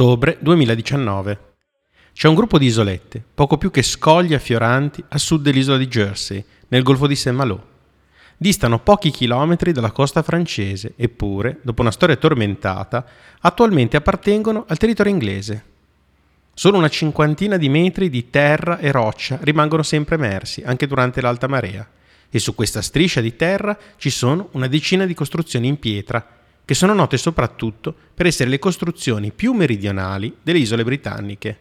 Ottobre 2019. C'è un gruppo di isolette, poco più che scogli affioranti a sud dell'isola di Jersey, nel golfo di Saint-Malo. Distano pochi chilometri dalla costa francese, eppure, dopo una storia tormentata, attualmente appartengono al territorio inglese. Solo una cinquantina di metri di terra e roccia rimangono sempre emersi, anche durante l'alta marea, e su questa striscia di terra ci sono una decina di costruzioni in pietra, che sono note soprattutto per essere le costruzioni più meridionali delle isole britanniche.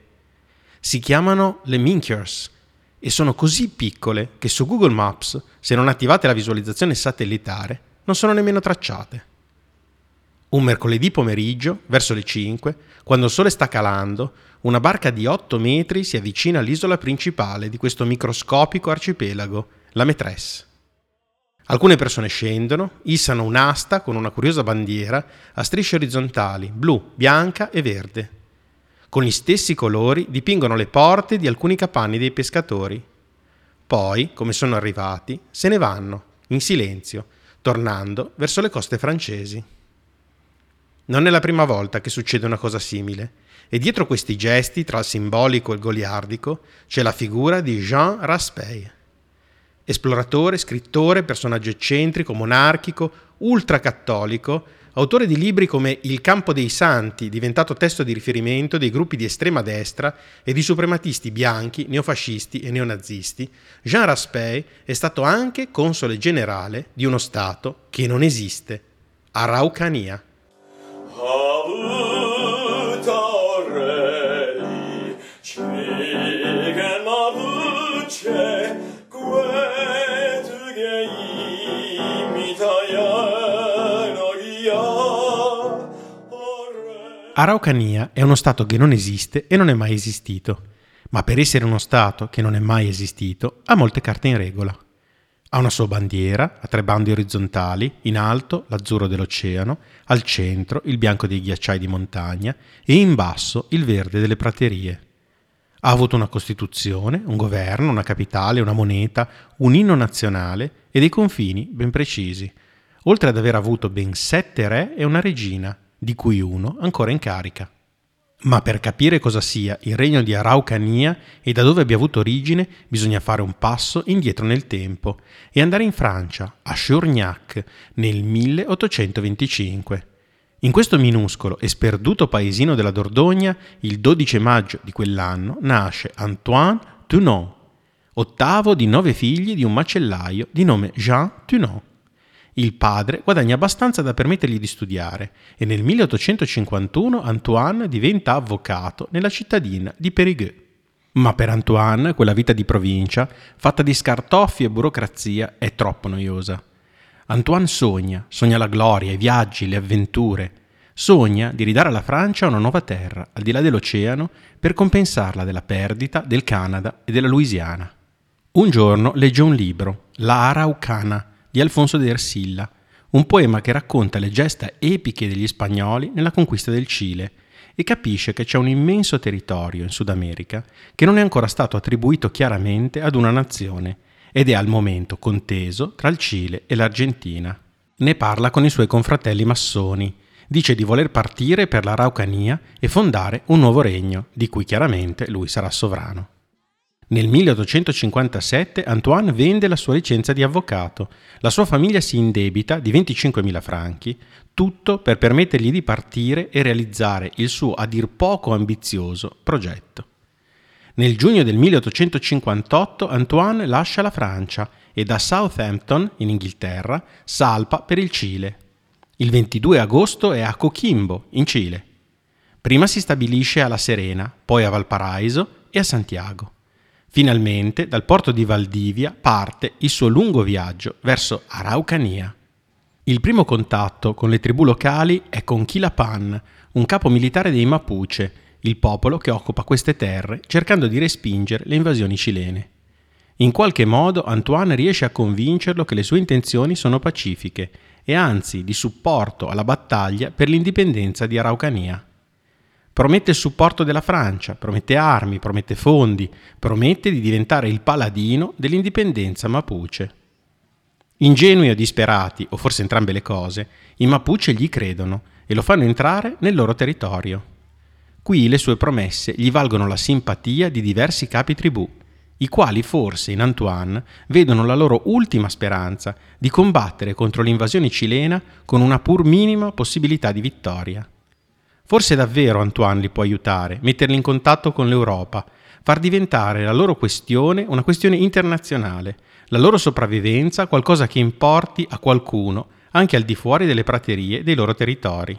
Si chiamano le Minkers e sono così piccole che su Google Maps, se non attivate la visualizzazione satellitare, non sono nemmeno tracciate. Un mercoledì pomeriggio, verso le 5, quando il sole sta calando, una barca di 8 metri si avvicina all'isola principale di questo microscopico arcipelago, la Maîtresse. Alcune persone scendono, issano un'asta con una curiosa bandiera a strisce orizzontali, blu, bianca e verde. Con gli stessi colori dipingono le porte di alcuni capanni dei pescatori. Poi, come sono arrivati, se ne vanno, in silenzio, tornando verso le coste francesi. Non è la prima volta che succede una cosa simile, e dietro questi gesti, tra il simbolico e il goliardico, c'è la figura di Jean Raspail. Esploratore, scrittore, personaggio eccentrico, monarchico, ultracattolico, autore di libri come Il campo dei santi, diventato testo di riferimento dei gruppi di estrema destra e di suprematisti bianchi, neofascisti e neonazisti, Jean Raspail è stato anche console generale di uno Stato che non esiste, Araucania. Araucania è uno Stato che non esiste e non è mai esistito, ma per essere uno Stato che non è mai esistito ha molte carte in regola. Ha una sua bandiera, a tre bandi orizzontali, in alto l'azzurro dell'oceano, al centro il bianco dei ghiacciai di montagna e in basso il verde delle praterie. Ha avuto una Costituzione, un governo, una capitale, una moneta, un inno nazionale e dei confini ben precisi, oltre ad aver avuto ben sette re e una regina, di cui uno ancora in carica. Ma per capire cosa sia il regno di Araucania e da dove abbia avuto origine, bisogna fare un passo indietro nel tempo e andare in Francia, a Chourgnac, nel 1825. In questo minuscolo e sperduto paesino della Dordogne, il 12 maggio di quell'anno, nasce Antoine Tunon, ottavo di nove figli di un macellaio di nome Jean Tunon. Il padre guadagna abbastanza da permettergli di studiare e nel 1851 Antoine diventa avvocato nella cittadina di Périgueux. Ma per Antoine quella vita di provincia, fatta di scartoffi e burocrazia, è troppo noiosa. Antoine sogna, sogna la gloria, i viaggi, le avventure. Sogna di ridare alla Francia una nuova terra, al di là dell'oceano, per compensarla della perdita del Canada e della Louisiana. Un giorno legge un libro, La Araucana, di Alfonso de Ersilla, un poema che racconta le gesta epiche degli spagnoli nella conquista del Cile e capisce che c'è un immenso territorio in Sud America che non è ancora stato attribuito chiaramente ad una nazione ed è al momento conteso tra il Cile e l'Argentina. Ne parla con i suoi confratelli massoni, dice di voler partire per la Raucania e fondare un nuovo regno, di cui chiaramente lui sarà sovrano. Nel 1857 Antoine vende la sua licenza di avvocato, la sua famiglia si indebita di 25.000 franchi, tutto per permettergli di partire e realizzare il suo a dir poco ambizioso progetto. Nel giugno del 1858 Antoine lascia la Francia e da Southampton, in Inghilterra, salpa per il Cile. Il 22 agosto è a Coquimbo, in Cile. Prima si stabilisce a La Serena, poi a Valparaiso e a Santiago. Finalmente, dal porto di Valdivia parte il suo lungo viaggio verso Araucania. Il primo contatto con le tribù locali è con Quilapan, un capo militare dei Mapuche, il popolo che occupa queste terre cercando di respingere le invasioni cilene. In qualche modo Antoine riesce a convincerlo che le sue intenzioni sono pacifiche e anzi di supporto alla battaglia per l'indipendenza di Araucania. Promette il supporto della Francia, promette armi, promette fondi, promette di diventare il paladino dell'indipendenza mapuche. Ingenui o disperati, o forse entrambe le cose, i Mapuche gli credono e lo fanno entrare nel loro territorio. Qui le sue promesse gli valgono la simpatia di diversi capi tribù, i quali forse in Antoine vedono la loro ultima speranza di combattere contro l'invasione cilena con una pur minima possibilità di vittoria. Forse davvero Antoine li può aiutare, metterli in contatto con l'Europa, far diventare la loro questione una questione internazionale, la loro sopravvivenza qualcosa che importi a qualcuno anche al di fuori delle praterie dei loro territori.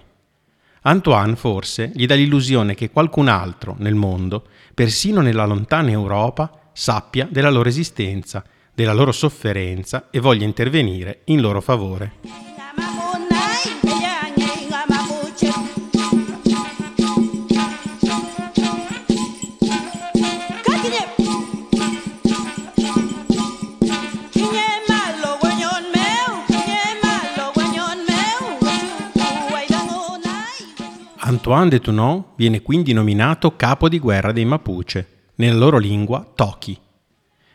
Antoine forse gli dà l'illusione che qualcun altro nel mondo, persino nella lontana Europa, sappia della loro esistenza, della loro sofferenza e voglia intervenire in loro favore. Antoine de Toulon viene quindi nominato capo di guerra dei Mapuche, nella loro lingua Toki.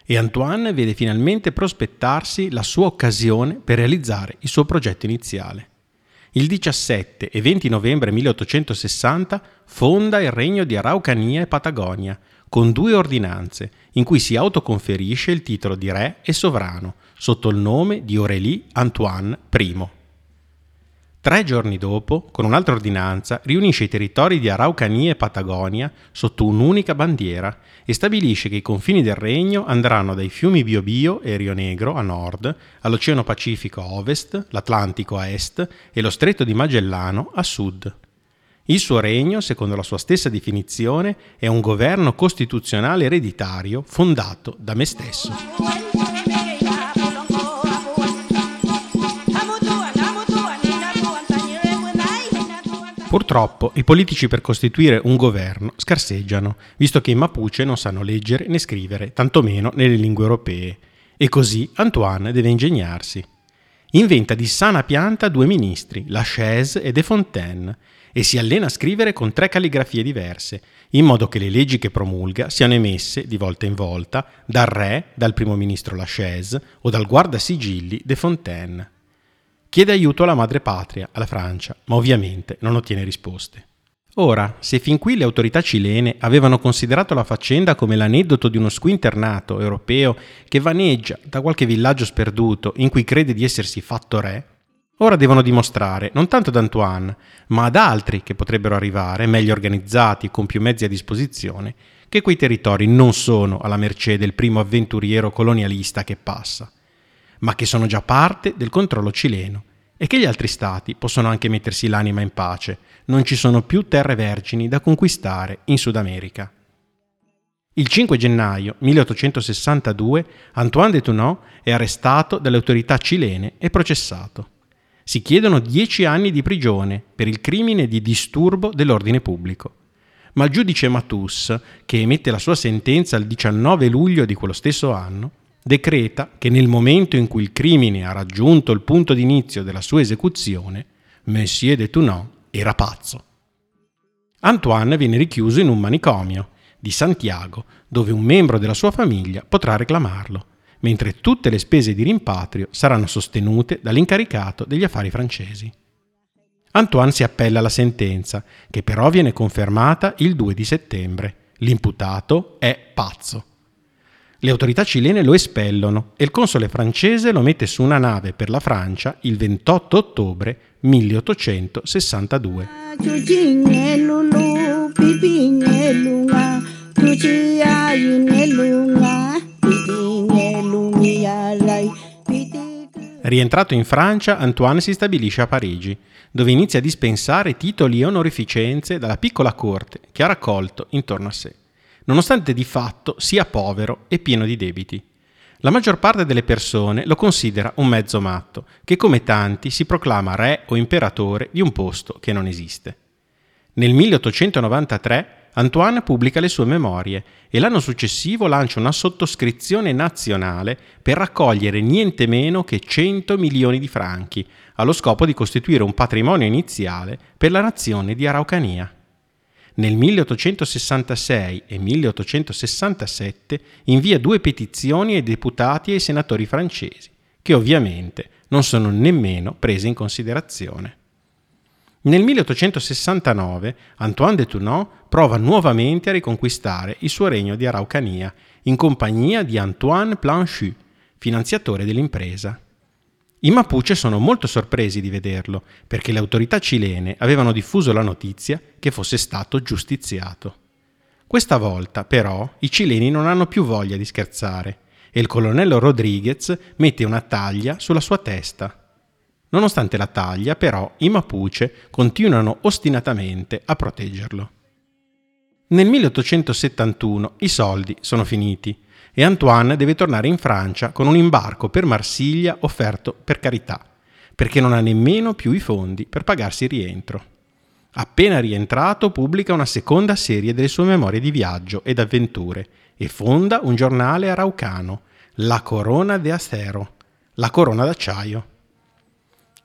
E Antoine vede finalmente prospettarsi la sua occasione per realizzare il suo progetto iniziale. Il 17 e 20 novembre 1860 fonda il regno di Araucania e Patagonia, con due ordinanze, in cui si autoconferisce il titolo di re e sovrano, sotto il nome di Aurélie Antoine I. Tre giorni dopo, con un'altra ordinanza, riunisce i territori di Araucania e Patagonia sotto un'unica bandiera e stabilisce che i confini del regno andranno dai fiumi Biobio e Rio Negro a nord, all'Oceano Pacifico a ovest, l'Atlantico a est e lo Stretto di Magellano a sud. Il suo regno, secondo la sua stessa definizione, è un governo costituzionale ereditario fondato da me stesso. Purtroppo i politici per costituire un governo scarseggiano, visto che i Mapuche non sanno leggere né scrivere, tantomeno nelle lingue europee. E così Antoine deve ingegnarsi. Inventa di sana pianta due ministri, Lachaise e De Fontaine, e si allena a scrivere con tre calligrafie diverse, in modo che le leggi che promulga siano emesse, di volta in volta, dal re, dal primo ministro Lachaise o dal guardasigilli De Fontaine. Chiede aiuto alla madrepatria, alla Francia, ma ovviamente non ottiene risposte. Ora, se fin qui le autorità cilene avevano considerato la faccenda come l'aneddoto di uno squinternato europeo che vaneggia da qualche villaggio sperduto in cui crede di essersi fatto re, ora devono dimostrare, non tanto ad Antoine, ma ad altri che potrebbero arrivare, meglio organizzati e con più mezzi a disposizione, che quei territori non sono alla mercé del primo avventuriero colonialista che passa ma che sono già parte del controllo cileno e che gli altri stati possono anche mettersi l'anima in pace, non ci sono più terre vergini da conquistare in Sud America. Il 5 gennaio 1862 Antoine de Toulon è arrestato dalle autorità cilene e processato. Si chiedono dieci anni di prigione per il crimine di disturbo dell'ordine pubblico. Ma il giudice Matus, che emette la sua sentenza il 19 luglio di quello stesso anno, decreta che nel momento in cui il crimine ha raggiunto il punto d'inizio della sua esecuzione, Monsieur de Toulon era pazzo. Antoine viene richiuso in un manicomio di Santiago, dove un membro della sua famiglia potrà reclamarlo, mentre tutte le spese di rimpatrio saranno sostenute dall'incaricato degli affari francesi. Antoine si appella alla sentenza, che però viene confermata il 2 di settembre. L'imputato è pazzo. Le autorità cilene lo espellono e il console francese lo mette su una nave per la Francia il 28 ottobre 1862. Rientrato in Francia, Antoine si stabilisce a Parigi, dove inizia a dispensare titoli e onorificenze dalla piccola corte che ha raccolto intorno a sé nonostante di fatto sia povero e pieno di debiti. La maggior parte delle persone lo considera un mezzo matto, che come tanti si proclama re o imperatore di un posto che non esiste. Nel 1893 Antoine pubblica le sue memorie e l'anno successivo lancia una sottoscrizione nazionale per raccogliere niente meno che 100 milioni di franchi, allo scopo di costituire un patrimonio iniziale per la nazione di Araucania. Nel 1866 e 1867 invia due petizioni ai deputati e ai senatori francesi, che ovviamente non sono nemmeno prese in considerazione. Nel 1869 Antoine de Tournon prova nuovamente a riconquistare il suo regno di Araucania in compagnia di Antoine Planchu, finanziatore dell'impresa. I Mapuche sono molto sorpresi di vederlo perché le autorità cilene avevano diffuso la notizia che fosse stato giustiziato. Questa volta, però, i cileni non hanno più voglia di scherzare e il colonnello Rodriguez mette una taglia sulla sua testa. Nonostante la taglia, però, i Mapuche continuano ostinatamente a proteggerlo. Nel 1871 i soldi sono finiti e Antoine deve tornare in Francia con un imbarco per Marsiglia offerto per carità, perché non ha nemmeno più i fondi per pagarsi il rientro. Appena rientrato pubblica una seconda serie delle sue memorie di viaggio ed avventure e fonda un giornale araucano, La Corona de Acero, la corona d'acciaio.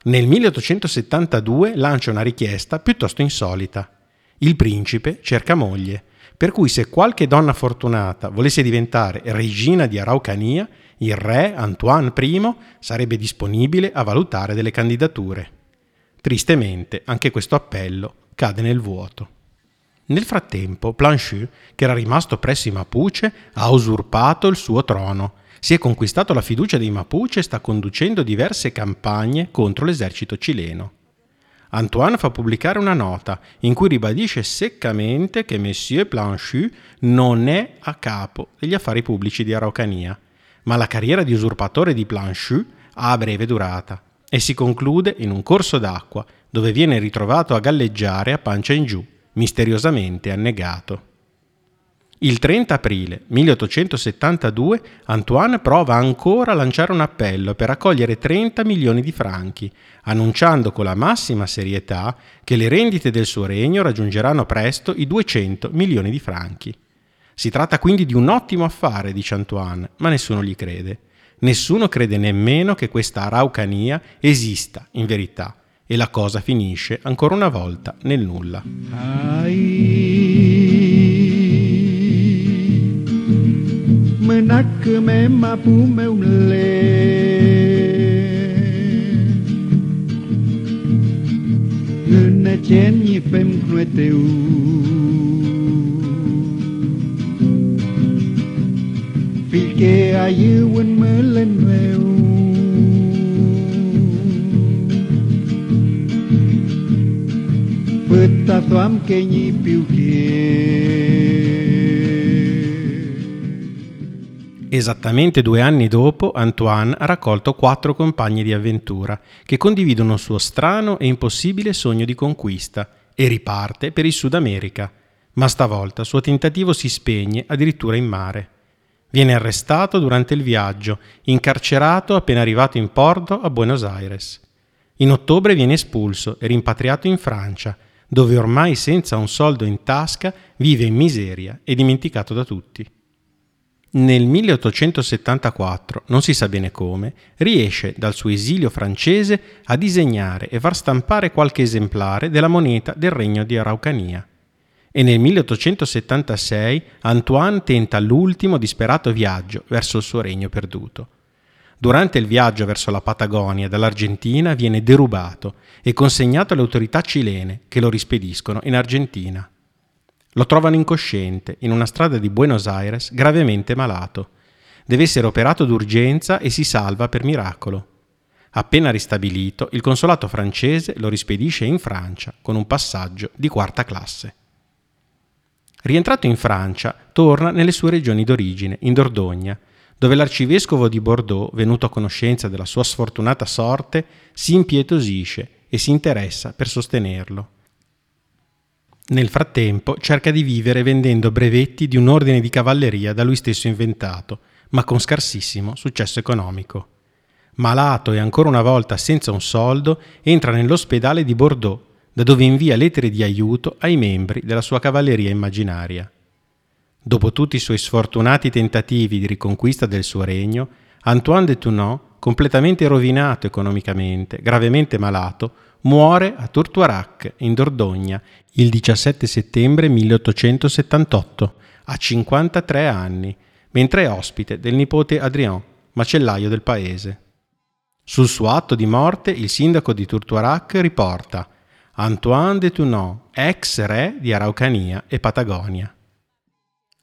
Nel 1872 lancia una richiesta piuttosto insolita. Il principe cerca moglie, per cui se qualche donna fortunata volesse diventare regina di Araucania, il re Antoine I sarebbe disponibile a valutare delle candidature. Tristemente anche questo appello cade nel vuoto. Nel frattempo, Planchu, che era rimasto presso i Mapuche, ha usurpato il suo trono, si è conquistato la fiducia dei Mapuche e sta conducendo diverse campagne contro l'esercito cileno. Antoine fa pubblicare una nota in cui ribadisce seccamente che Monsieur Planchu non è a capo degli affari pubblici di Araucania, ma la carriera di usurpatore di Planchu ha breve durata e si conclude in un corso d'acqua dove viene ritrovato a galleggiare a pancia in giù, misteriosamente annegato. Il 30 aprile 1872 Antoine prova ancora a lanciare un appello per raccogliere 30 milioni di franchi, annunciando con la massima serietà che le rendite del suo regno raggiungeranno presto i 200 milioni di franchi. Si tratta quindi di un ottimo affare, dice Antoine, ma nessuno gli crede. Nessuno crede nemmeno che questa araucania esista in verità e la cosa finisce ancora una volta nel nulla. nacă me ma pu meu le ne chen ni pem knue teu Fil que a you en me len meu Păta toam ke ni piu kie Esattamente due anni dopo, Antoine ha raccolto quattro compagni di avventura che condividono il suo strano e impossibile sogno di conquista e riparte per il Sud America. Ma stavolta il suo tentativo si spegne addirittura in mare. Viene arrestato durante il viaggio, incarcerato appena arrivato in porto a Buenos Aires. In ottobre viene espulso e rimpatriato in Francia, dove ormai senza un soldo in tasca vive in miseria e dimenticato da tutti. Nel 1874, non si sa bene come, riesce dal suo esilio francese a disegnare e far stampare qualche esemplare della moneta del regno di Araucania. E nel 1876 Antoine tenta l'ultimo disperato viaggio verso il suo regno perduto. Durante il viaggio verso la Patagonia dall'Argentina viene derubato e consegnato alle autorità cilene che lo rispediscono in Argentina. Lo trovano incosciente in una strada di Buenos Aires, gravemente malato. Deve essere operato d'urgenza e si salva per miracolo. Appena ristabilito, il consolato francese lo rispedisce in Francia con un passaggio di quarta classe. Rientrato in Francia, torna nelle sue regioni d'origine, in Dordogna, dove l'arcivescovo di Bordeaux, venuto a conoscenza della sua sfortunata sorte, si impietosisce e si interessa per sostenerlo. Nel frattempo cerca di vivere vendendo brevetti di un ordine di cavalleria da lui stesso inventato, ma con scarsissimo successo economico. Malato e ancora una volta senza un soldo, entra nell'ospedale di Bordeaux, da dove invia lettere di aiuto ai membri della sua cavalleria immaginaria. Dopo tutti i suoi sfortunati tentativi di riconquista del suo regno, Antoine de Tournon, completamente rovinato economicamente, gravemente malato, muore a Tourtoirac, in Dordogna, il 17 settembre 1878, a 53 anni, mentre è ospite del nipote Adrien, macellaio del paese. Sul suo atto di morte il sindaco di Tourtoirac riporta Antoine de Tounon, ex re di Araucania e Patagonia.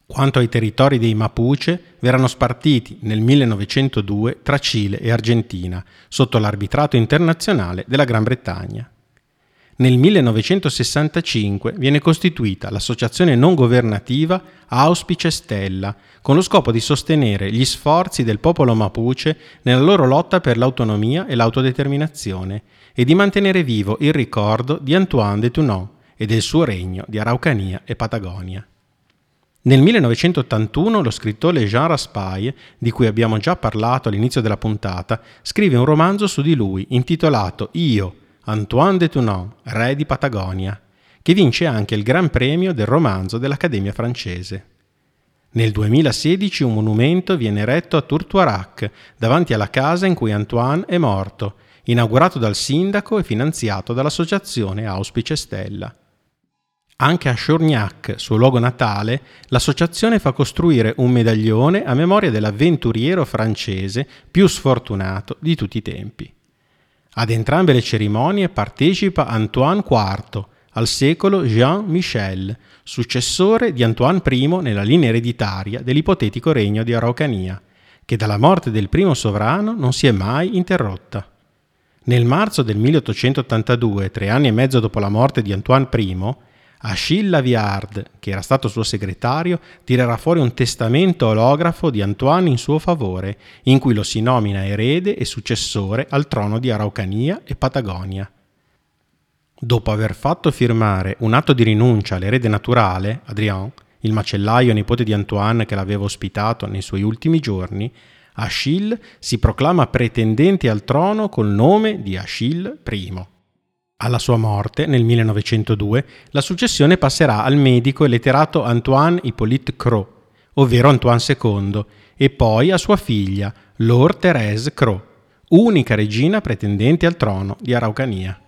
Quanto ai territori dei Mapuche, verranno spartiti nel 1902 tra Cile e Argentina, sotto l'arbitrato internazionale della Gran Bretagna. Nel 1965 viene costituita l'associazione non governativa Auspice Stella, con lo scopo di sostenere gli sforzi del popolo mapuche nella loro lotta per l'autonomia e l'autodeterminazione e di mantenere vivo il ricordo di Antoine de Tounon e del suo regno di Araucania e Patagonia. Nel 1981 lo scrittore Jean Raspail, di cui abbiamo già parlato all'inizio della puntata, scrive un romanzo su di lui intitolato Io, Antoine de Tounon, re di Patagonia, che vince anche il Gran Premio del romanzo dell'Accademia francese. Nel 2016 un monumento viene eretto a Tourtoirac, davanti alla casa in cui Antoine è morto, inaugurato dal sindaco e finanziato dall'associazione Auspice Stella. Anche a Chorgnac, suo luogo natale, l'associazione fa costruire un medaglione a memoria dell'avventuriero francese più sfortunato di tutti i tempi. Ad entrambe le cerimonie partecipa Antoine IV, al secolo Jean Michel, successore di Antoine I nella linea ereditaria dell'ipotetico regno di Araucania, che dalla morte del primo sovrano non si è mai interrotta. Nel marzo del 1882, tre anni e mezzo dopo la morte di Antoine I, Achille Laviard, che era stato suo segretario, tirerà fuori un testamento olografo di Antoine in suo favore, in cui lo si nomina erede e successore al trono di Araucania e Patagonia. Dopo aver fatto firmare un atto di rinuncia all'erede naturale, Adrien, il macellaio nipote di Antoine che l'aveva ospitato nei suoi ultimi giorni, Achille si proclama pretendente al trono col nome di Achille I. Alla sua morte, nel 1902, la successione passerà al medico e letterato Antoine Hippolyte Cros, ovvero Antoine II, e poi a sua figlia, Lord Thérèse Cros, unica regina pretendente al trono di Araucania.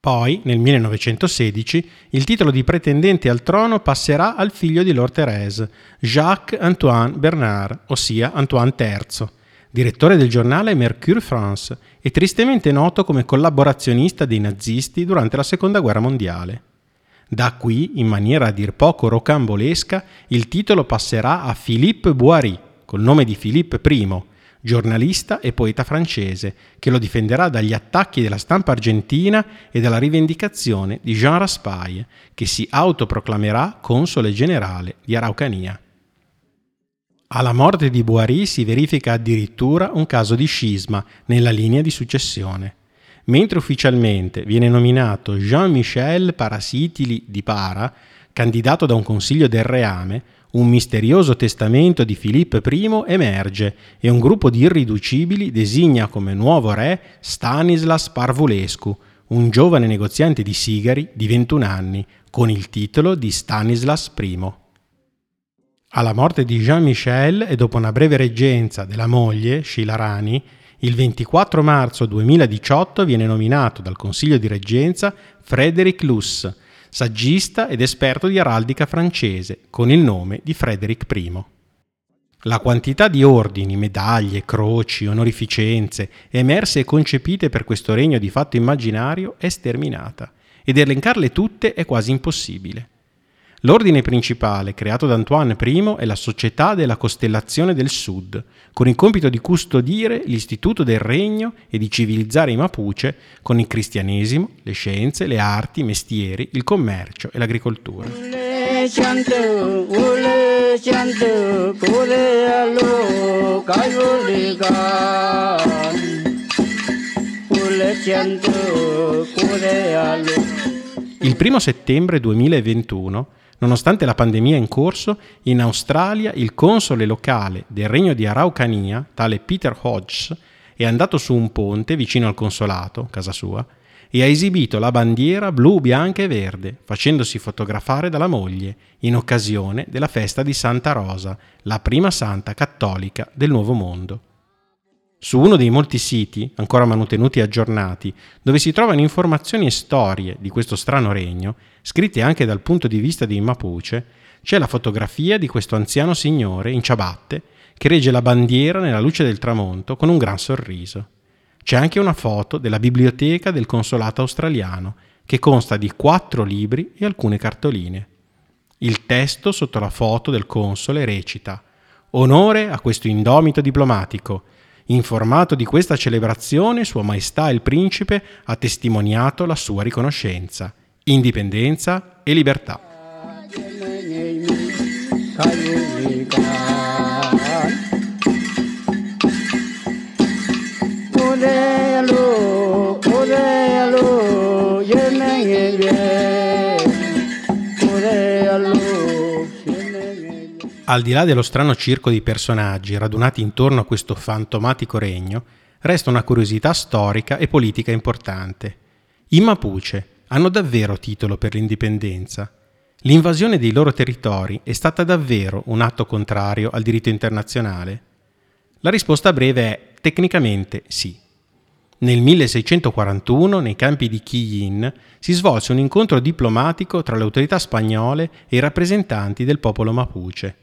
Poi, nel 1916, il titolo di pretendente al trono passerà al figlio di Lord Thérèse, Jacques Antoine Bernard, ossia Antoine III, direttore del giornale Mercure France e tristemente noto come collaborazionista dei nazisti durante la Seconda Guerra Mondiale. Da qui, in maniera a dir poco rocambolesca, il titolo passerà a Philippe Boiry, col nome di Philippe I, giornalista e poeta francese, che lo difenderà dagli attacchi della stampa argentina e dalla rivendicazione di Jean Raspail, che si autoproclamerà console generale di Araucania. Alla morte di Boiry si verifica addirittura un caso di scisma nella linea di successione. Mentre ufficialmente viene nominato Jean-Michel Parasitili di Para, candidato da un consiglio del reame, un misterioso testamento di Filippo I emerge e un gruppo di irriducibili designa come nuovo re Stanislas Parvulescu, un giovane negoziante di sigari di 21 anni, con il titolo di Stanislas I. Alla morte di Jean-Michel e dopo una breve reggenza della moglie, Sheila Rani, il 24 marzo 2018 viene nominato dal Consiglio di Reggenza Frédéric Luss, saggista ed esperto di araldica francese, con il nome di Frédéric I. La quantità di ordini, medaglie, croci, onorificenze emerse e concepite per questo regno di fatto immaginario è sterminata, ed elencarle tutte è quasi impossibile. L'ordine principale, creato da Antoine I, è la Società della Costellazione del Sud, con il compito di custodire l'istituto del regno e di civilizzare i Mapuche con il cristianesimo, le scienze, le arti, i mestieri, il commercio e l'agricoltura. Il primo settembre 2021 Nonostante la pandemia in corso, in Australia il console locale del regno di Araucania, tale Peter Hodges, è andato su un ponte vicino al consolato, casa sua, e ha esibito la bandiera blu, bianca e verde, facendosi fotografare dalla moglie, in occasione della festa di Santa Rosa, la prima santa cattolica del Nuovo Mondo. Su uno dei molti siti, ancora mantenuti e aggiornati, dove si trovano informazioni e storie di questo strano regno, scritte anche dal punto di vista dei Mapuche, c'è la fotografia di questo anziano signore in ciabatte che regge la bandiera nella luce del tramonto con un gran sorriso. C'è anche una foto della biblioteca del consolato australiano, che consta di quattro libri e alcune cartoline. Il testo sotto la foto del console recita Onore a questo indomito diplomatico. Informato di questa celebrazione, Sua Maestà il Principe ha testimoniato la sua riconoscenza, indipendenza e libertà. Al di là dello strano circo di personaggi radunati intorno a questo fantomatico regno, resta una curiosità storica e politica importante. I Mapuche hanno davvero titolo per l'indipendenza? L'invasione dei loro territori è stata davvero un atto contrario al diritto internazionale? La risposta breve è tecnicamente sì. Nel 1641, nei campi di Quillin, si svolse un incontro diplomatico tra le autorità spagnole e i rappresentanti del popolo Mapuche.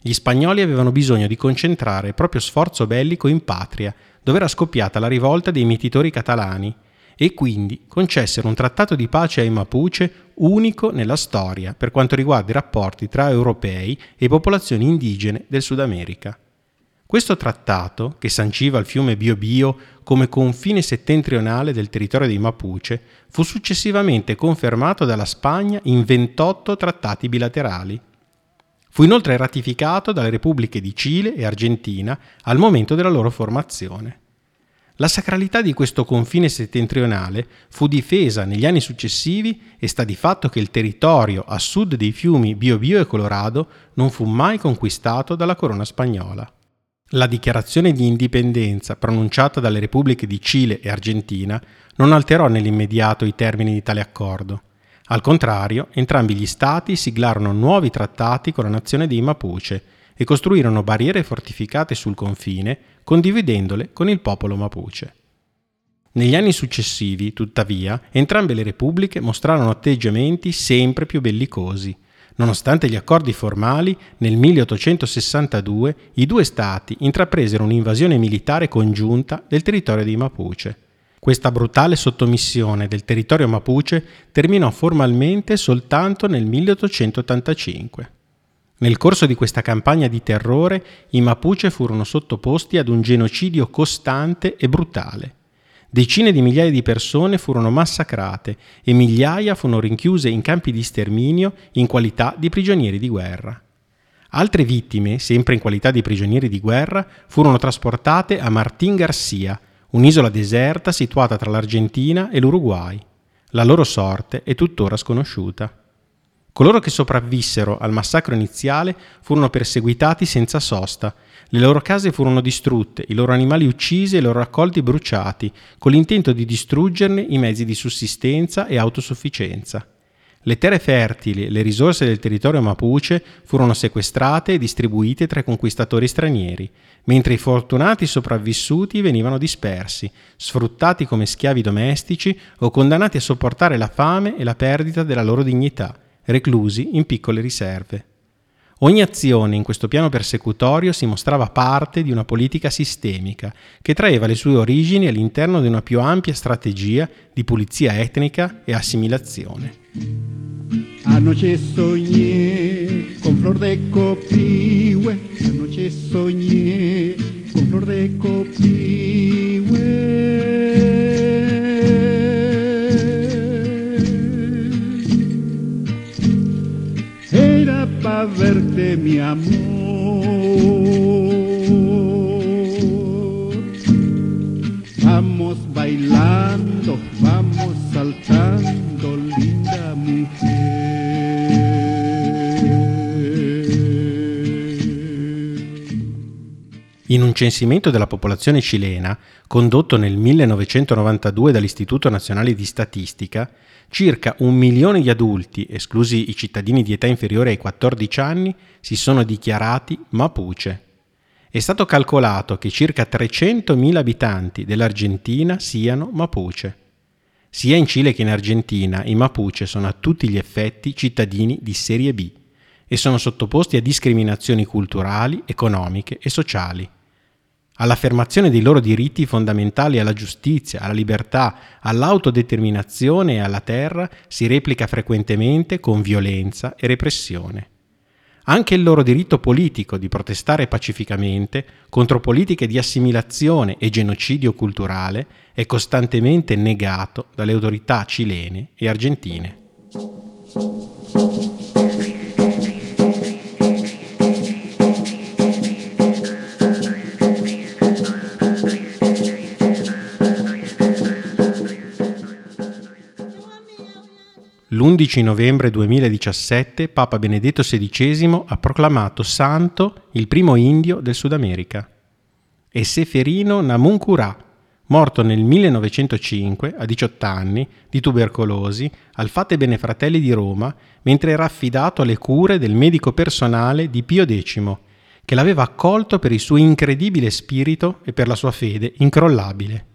Gli spagnoli avevano bisogno di concentrare il proprio sforzo bellico in patria, dove era scoppiata la rivolta dei mietitori catalani, e quindi concessero un trattato di pace ai Mapuche unico nella storia per quanto riguarda i rapporti tra europei e popolazioni indigene del Sud America. Questo trattato, che sanciva il fiume Biobio come confine settentrionale del territorio dei Mapuche, fu successivamente confermato dalla Spagna in 28 trattati bilaterali. Fu inoltre ratificato dalle repubbliche di Cile e Argentina al momento della loro formazione. La sacralità di questo confine settentrionale fu difesa negli anni successivi e sta di fatto che il territorio a sud dei fiumi Biobio e Colorado non fu mai conquistato dalla corona spagnola. La dichiarazione di indipendenza pronunciata dalle repubbliche di Cile e Argentina non alterò nell'immediato i termini di tale accordo. Al contrario, entrambi gli stati siglarono nuovi trattati con la nazione dei Mapuche e costruirono barriere fortificate sul confine, condividendole con il popolo Mapuche. Negli anni successivi, tuttavia, entrambe le repubbliche mostrarono atteggiamenti sempre più bellicosi. Nonostante gli accordi formali, nel 1862 i due stati intrapresero un'invasione militare congiunta del territorio dei Mapuche. Questa brutale sottomissione del territorio Mapuche terminò formalmente soltanto nel 1885. Nel corso di questa campagna di terrore i Mapuche furono sottoposti ad un genocidio costante e brutale. Decine di migliaia di persone furono massacrate e migliaia furono rinchiuse in campi di sterminio in qualità di prigionieri di guerra. Altre vittime, sempre in qualità di prigionieri di guerra, furono trasportate a Martín García, un'isola deserta situata tra l'Argentina e l'Uruguay. La loro sorte è tuttora sconosciuta. Coloro che sopravvissero al massacro iniziale furono perseguitati senza sosta, le loro case furono distrutte, i loro animali uccisi e i loro raccolti bruciati, con l'intento di distruggerne i mezzi di sussistenza e autosufficienza. Le terre fertili e le risorse del territorio Mapuche furono sequestrate e distribuite tra i conquistatori stranieri, mentre i fortunati sopravvissuti venivano dispersi, sfruttati come schiavi domestici o condannati a sopportare la fame e la perdita della loro dignità, reclusi in piccole riserve. Ogni azione in questo piano persecutorio si mostrava parte di una politica sistemica che traeva le sue origini all'interno di una più ampia strategia di pulizia etnica e assimilazione. Anoche soñé con flor de copihue, anoche soñé con flor de copihue. Era pa' verte mi amor. Vamos bailando, vamos saltando, censimento della popolazione cilena, condotto nel 1992 dall'Istituto Nazionale di Statistica, circa un milione di adulti, esclusi i cittadini di età inferiore ai 14 anni, si sono dichiarati Mapuche. È stato calcolato che circa 300.000 abitanti dell'Argentina siano Mapuche. Sia in Cile che in Argentina i Mapuche sono a tutti gli effetti cittadini di serie B e sono sottoposti a discriminazioni culturali, economiche e sociali. All'affermazione dei loro diritti fondamentali alla giustizia, alla libertà, all'autodeterminazione e alla terra si replica frequentemente con violenza e repressione. Anche il loro diritto politico di protestare pacificamente contro politiche di assimilazione e genocidio culturale è costantemente negato dalle autorità cilene e argentine. L'11 novembre 2017 Papa Benedetto XVI ha proclamato santo il primo indio del Sud America. È Seferino Namuncurà, morto nel 1905 a 18 anni di tubercolosi al Fate Benefratelli di Roma mentre era affidato alle cure del medico personale di Pio X, che l'aveva accolto per il suo incredibile spirito e per la sua fede incrollabile.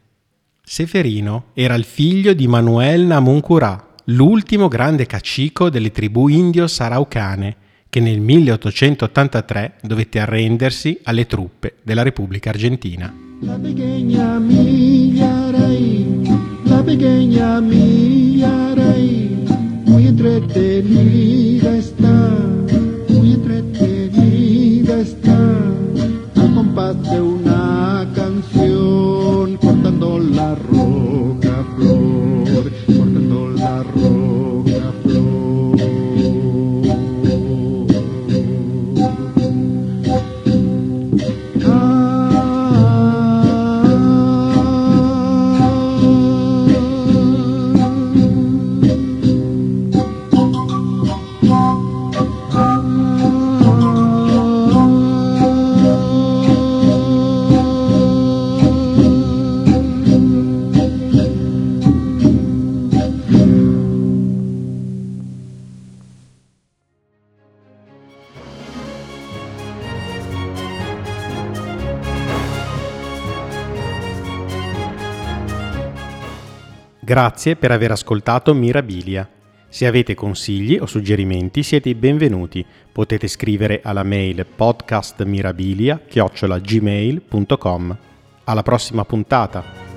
Seferino era il figlio di Manuel Namuncurà, l'ultimo grande cacico delle tribù indio-saraucane, che nel 1883 dovette arrendersi alle truppe della Repubblica Argentina. La pequeña mia rey, la pequeña mia rey, muy entretenida está, muy entretenida está, al compás de una Grazie per aver ascoltato Mirabilia. Se avete consigli o suggerimenti siete i benvenuti. Potete scrivere alla mail podcastmirabilia-gmail.com. Alla prossima puntata!